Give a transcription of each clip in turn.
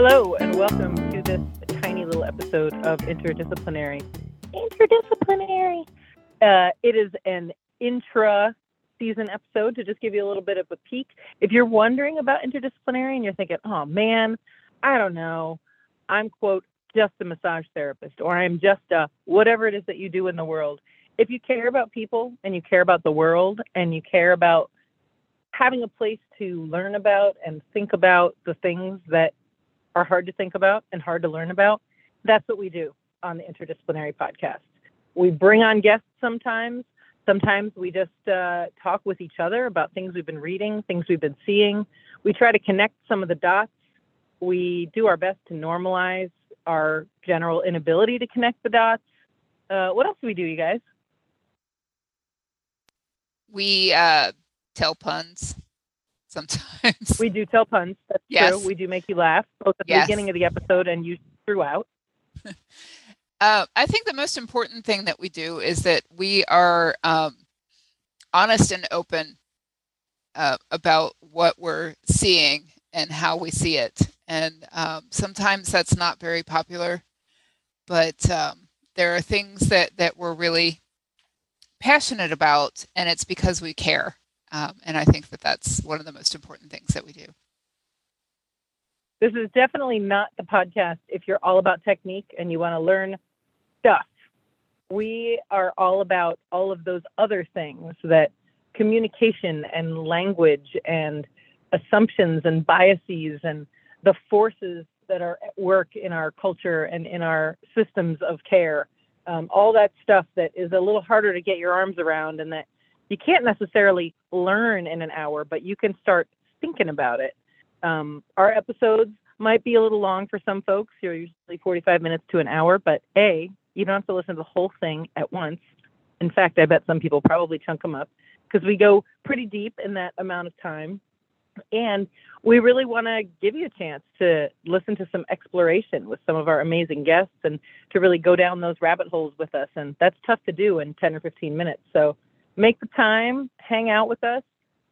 Hello, and welcome to this tiny little episode of Interdisciplinary. Interdisciplinary. Uh, it is an intra season episode to just give you a little bit of a peek. If you're wondering about interdisciplinary and you're thinking, oh man, I don't know, I'm quote, just a massage therapist, or I'm just a whatever it is that you do in the world. If you care about people and you care about the world and you care about having a place to learn about and think about the things that are hard to think about and hard to learn about, that's what we do on the Interdisciplinary Podcast. We bring on guests sometimes. Sometimes we just uh, talk with each other about things we've been reading, things we've been seeing. We try to connect some of the dots. We do our best to normalize our general inability to connect the dots. Uh, what else do we do, you guys? We uh, tell puns sometimes. We do tell puns. That's Yes. true. We do make you laugh both at the Yes. beginning of the episode and you throughout. Uh, I think the most important thing that we do is that we are um, honest and open uh, about what we're seeing and how we see it. And um, sometimes that's not very popular, but um, there are things that, that we're really passionate about, and it's because we care. Um, and I think that that's one of the most important things that we do. This is definitely not the podcast if you're all about technique and you want to learn stuff. We are all about all of those other things that communication and language and assumptions and biases and the forces that are at work in our culture and in our systems of care. Um, all that stuff that is a little harder to get your arms around and that you can't necessarily learn in an hour, but you can start thinking about it. Um, our episodes might be a little long for some folks. You're usually 45 minutes to an hour, but A, you don't have to listen to the whole thing at once. In fact, I bet some people probably chunk them up because we go pretty deep in that amount of time. And we really want to give you a chance to listen to some exploration with some of our amazing guests and to really go down those rabbit holes with us. And that's tough to do in 10 or 15 minutes. So make the time, hang out with us,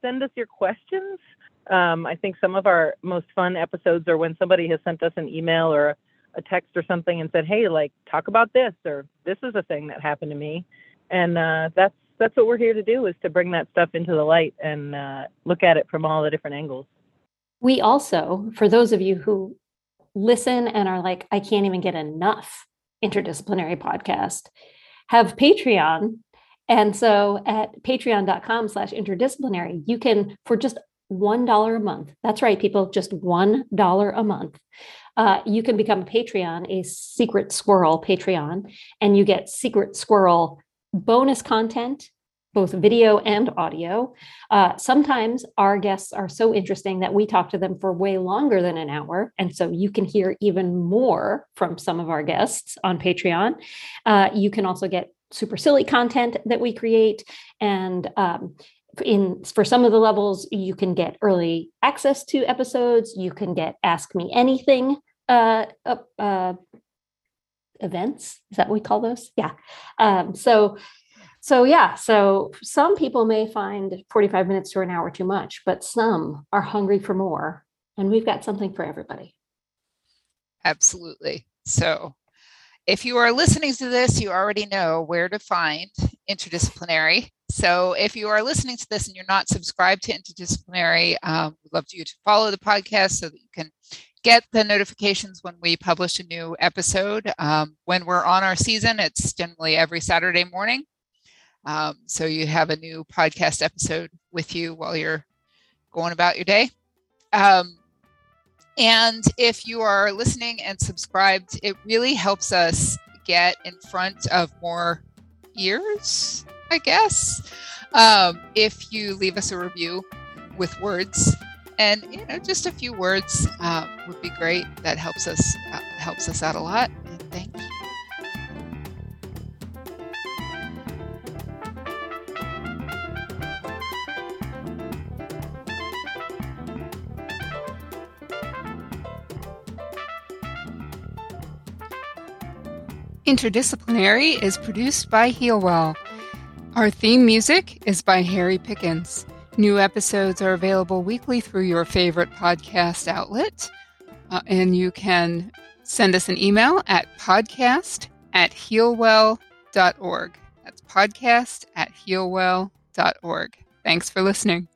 send us your questions. Um, I think some of our most fun episodes are when somebody has sent us an email or a, text or something and said, "Hey, like talk about this," or "This is a thing that happened to me," and uh, that's that's what we're here to do is to bring that stuff into the light and uh, look at it from all the different angles. We also, for those of you who listen and are like, I can't even get enough interdisciplinary podcast, have Patreon. And so at patreon.com slash interdisciplinary, you can, for just $1 a month, that's right, people, just $1 a month, uh, you can become a Patreon, a secret squirrel Patreon, and you get secret squirrel bonus content, both video and audio. Uh, sometimes our guests are so interesting that we talk to them for way longer than an hour. And so you can hear even more from some of our guests on Patreon. Uh, you can also get super silly content that we create. And um, in for some of the levels, you can get early access to episodes. You can get Ask Me Anything uh, uh, uh, events. Is that what we call those? Yeah. Um, so so yeah, so some people may find 45 minutes to an hour too much, but some are hungry for more. And we've got something for everybody. Absolutely. So, if you are listening to this, you already know where to find interdisciplinary. So, if you are listening to this and you're not subscribed to interdisciplinary, um, we'd love you to follow the podcast so that you can get the notifications when we publish a new episode. Um, when we're on our season, it's generally every Saturday morning. Um, so you have a new podcast episode with you while you're going about your day. Um, and if you are listening and subscribed, it really helps us get in front of more ears, I guess. Um, if you leave us a review with words and you know just a few words uh, would be great. That helps us uh, helps us out a lot. And thank you. Interdisciplinary is produced by Healwell. Our theme music is by Harry Pickens. New episodes are available weekly through your favorite podcast outlet, uh, and you can send us an email at podcast at healwell.org. That's podcast at healwell.org. Thanks for listening.